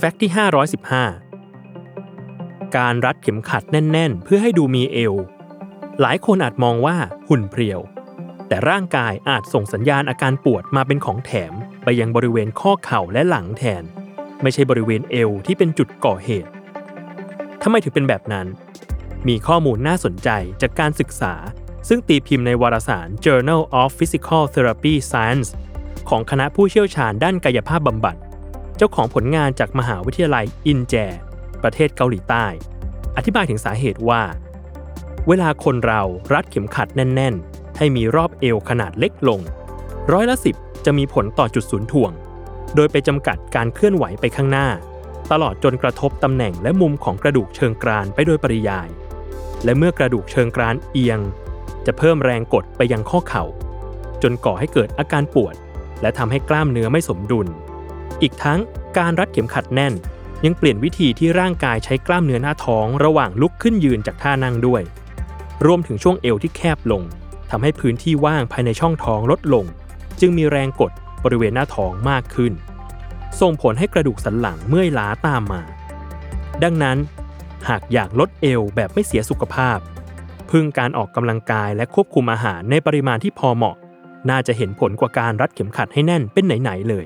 แฟกต์ที่ 515 การรัดเข็มขัดแน่น ๆ เพื่อให้ดูมีเอว หลายคนอาจมองว่าหุ่นเพรียว แต่ร่างกายอาจส่งสัญญาณอาการปวดมาเป็นของแถม ไปยังบริเวณข้อเข่าและหลังแทน ไม่ใช่บริเวณเอวที่เป็นจุดก่อเหตุทำไมถึงเป็นแบบนั้น มีข้อมูลน่าสนใจจากการศึกษา ซึ่งตีพิมพ์ในวารสาร Journal of Physical Therapy Science ของคณะผู้เชี่ยวชาญด้านกายภาพบำบัด เจ้าของผลงานจากมหาวิทยาลัยอินแจ ประเทศเกาหลีใต้ อธิบายถึงสาเหตุว่า เวลาคนเรารัดเข็มขัดแน่น ๆ ให้มีรอบเอวขนาดเล็กลง ร้อยละสิบจะมีผลต่อจุดศูนย์ถ่วง โดยไปจำกัดการเคลื่อนไหวไปข้างหน้า ตลอดจนกระทบตำแหน่งและมุมของกระดูกเชิงกรานไปโดยปริยาย และเมื่อกระดูกเชิงกรานเอียง จะเพิ่มแรงกดไปยังข้อเข่า จนก่อให้เกิดอาการปวด และทำให้กล้ามเนื้อไม่สมดุล อีกทั้งการรัดเข็มขัดแน่น ยังเปลี่ยนวิธีที่ร่างกายใช้กล้ามเนื้อหน้าท้องระหว่างลุกขึ้นยืนจากท่านั่งด้วย รวมถึงช่วงเอวที่แคบลงทำให้พื้นที่ว่างภายในช่องท้องลดลง จึงมีแรงกดบริเวณหน้าท้องมากขึ้น ส่งผลให้กระดูกสันหลังเมื่อยล้าตามมา ดังนั้น หากอยากลดเอวแบบไม่เสียสุขภาพ พึ่งการออกกำลังกายและควบคุมอาหารในปริมาณที่พอเหมาะ น่าจะเห็นผลกว่าการรัดเข็มขัดให้แน่นเป็นไหนๆเลย